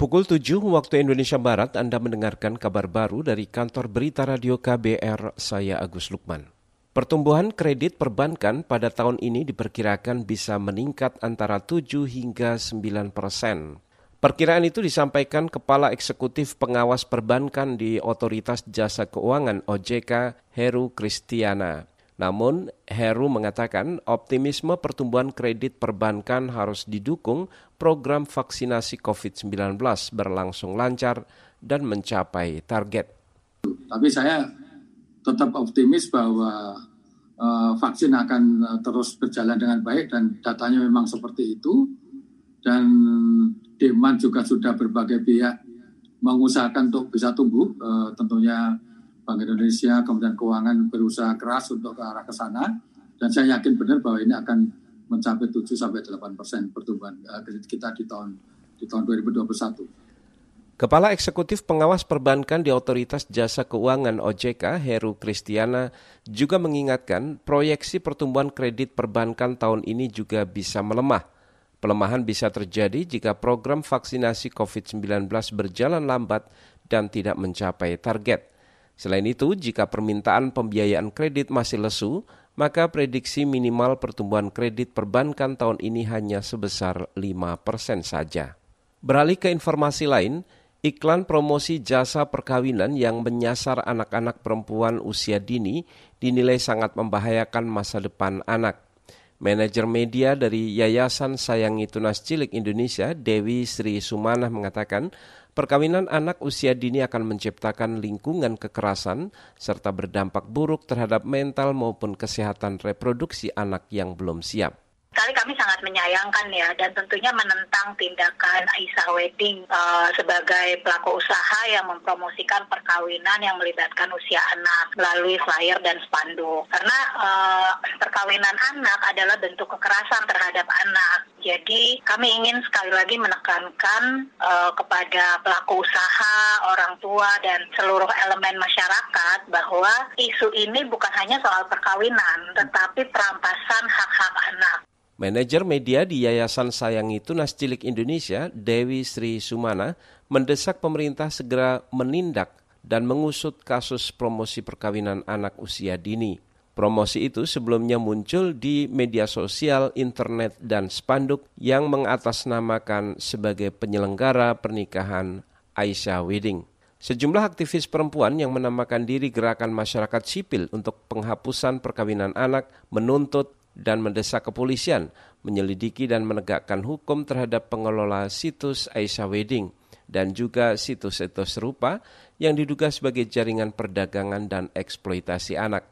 Pukul 7 waktu Indonesia Barat Anda mendengarkan kabar baru dari kantor berita radio KBR, saya Agus Lukman. Pertumbuhan kredit perbankan pada tahun ini diperkirakan bisa meningkat antara 7 hingga 9 persen. Perkiraan itu disampaikan Kepala Eksekutif Pengawas Perbankan di Otoritas Jasa Keuangan OJK, Heru Kristiana. Namun, Heru mengatakan optimisme pertumbuhan kredit perbankan harus didukung program vaksinasi COVID-19 berlangsung lancar dan mencapai target. Tapi saya tetap optimis bahwa uh, vaksin akan uh, terus berjalan dengan baik dan datanya memang seperti itu. Dan demand juga sudah berbagai pihak mengusahakan untuk bisa tumbuh, uh, tentunya Bank Indonesia, Kementerian Keuangan berusaha keras untuk ke arah ke sana dan saya yakin benar bahwa ini akan mencapai 7 sampai 8 persen pertumbuhan eh, kredit kita di tahun di tahun 2021. Kepala Eksekutif Pengawas Perbankan di Otoritas Jasa Keuangan OJK, Heru Kristiana, juga mengingatkan proyeksi pertumbuhan kredit perbankan tahun ini juga bisa melemah. Pelemahan bisa terjadi jika program vaksinasi COVID-19 berjalan lambat dan tidak mencapai target. Selain itu, jika permintaan pembiayaan kredit masih lesu, maka prediksi minimal pertumbuhan kredit perbankan tahun ini hanya sebesar 5 persen saja. Beralih ke informasi lain, iklan promosi jasa perkawinan yang menyasar anak-anak perempuan usia dini dinilai sangat membahayakan masa depan anak. Manajer media dari Yayasan Sayangi Tunas Cilik Indonesia, Dewi Sri Sumanah mengatakan, Perkawinan anak usia dini akan menciptakan lingkungan kekerasan serta berdampak buruk terhadap mental maupun kesehatan reproduksi anak yang belum siap. Sekali kami sangat menyayangkan ya dan tentunya menentang tindakan Aisyah Wedding uh, sebagai pelaku usaha yang mempromosikan perkawinan yang melibatkan usia anak melalui flyer dan spanduk. Karena uh, perkawinan anak adalah bentuk kekerasan terhadap anak. Jadi kami ingin sekali lagi menekankan uh, kepada pelaku usaha, orang tua dan seluruh elemen masyarakat bahwa isu ini bukan hanya soal perkawinan, tetapi perampasan hak-hak anak. Manajer media di Yayasan Sayangi Tunas Cilik Indonesia, Dewi Sri Sumana, mendesak pemerintah segera menindak dan mengusut kasus promosi perkawinan anak usia dini. Promosi itu sebelumnya muncul di media sosial, internet, dan spanduk yang mengatasnamakan sebagai penyelenggara pernikahan Aisyah Wedding. Sejumlah aktivis perempuan yang menamakan diri Gerakan Masyarakat Sipil untuk Penghapusan Perkawinan Anak menuntut dan mendesak kepolisian menyelidiki dan menegakkan hukum terhadap pengelola situs Aisyah Wedding dan juga situs-situs serupa yang diduga sebagai jaringan perdagangan dan eksploitasi anak.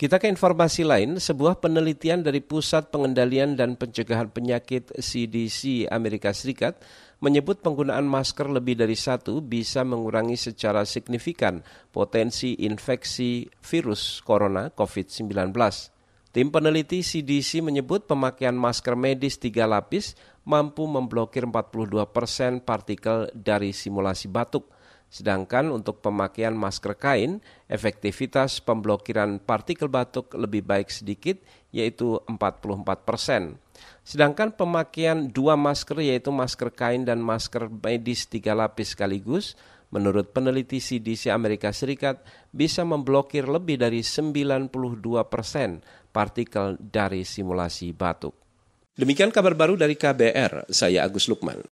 Kita ke informasi lain, sebuah penelitian dari Pusat Pengendalian dan Pencegahan Penyakit CDC Amerika Serikat menyebut penggunaan masker lebih dari satu bisa mengurangi secara signifikan potensi infeksi virus corona COVID-19. Tim peneliti CDC menyebut pemakaian masker medis tiga lapis mampu memblokir 42 persen partikel dari simulasi batuk. Sedangkan untuk pemakaian masker kain, efektivitas pemblokiran partikel batuk lebih baik sedikit, yaitu 44 persen. Sedangkan pemakaian dua masker yaitu masker kain dan masker medis tiga lapis sekaligus menurut peneliti CDC Amerika Serikat, bisa memblokir lebih dari 92 persen partikel dari simulasi batuk. Demikian kabar baru dari KBR, saya Agus Lukman.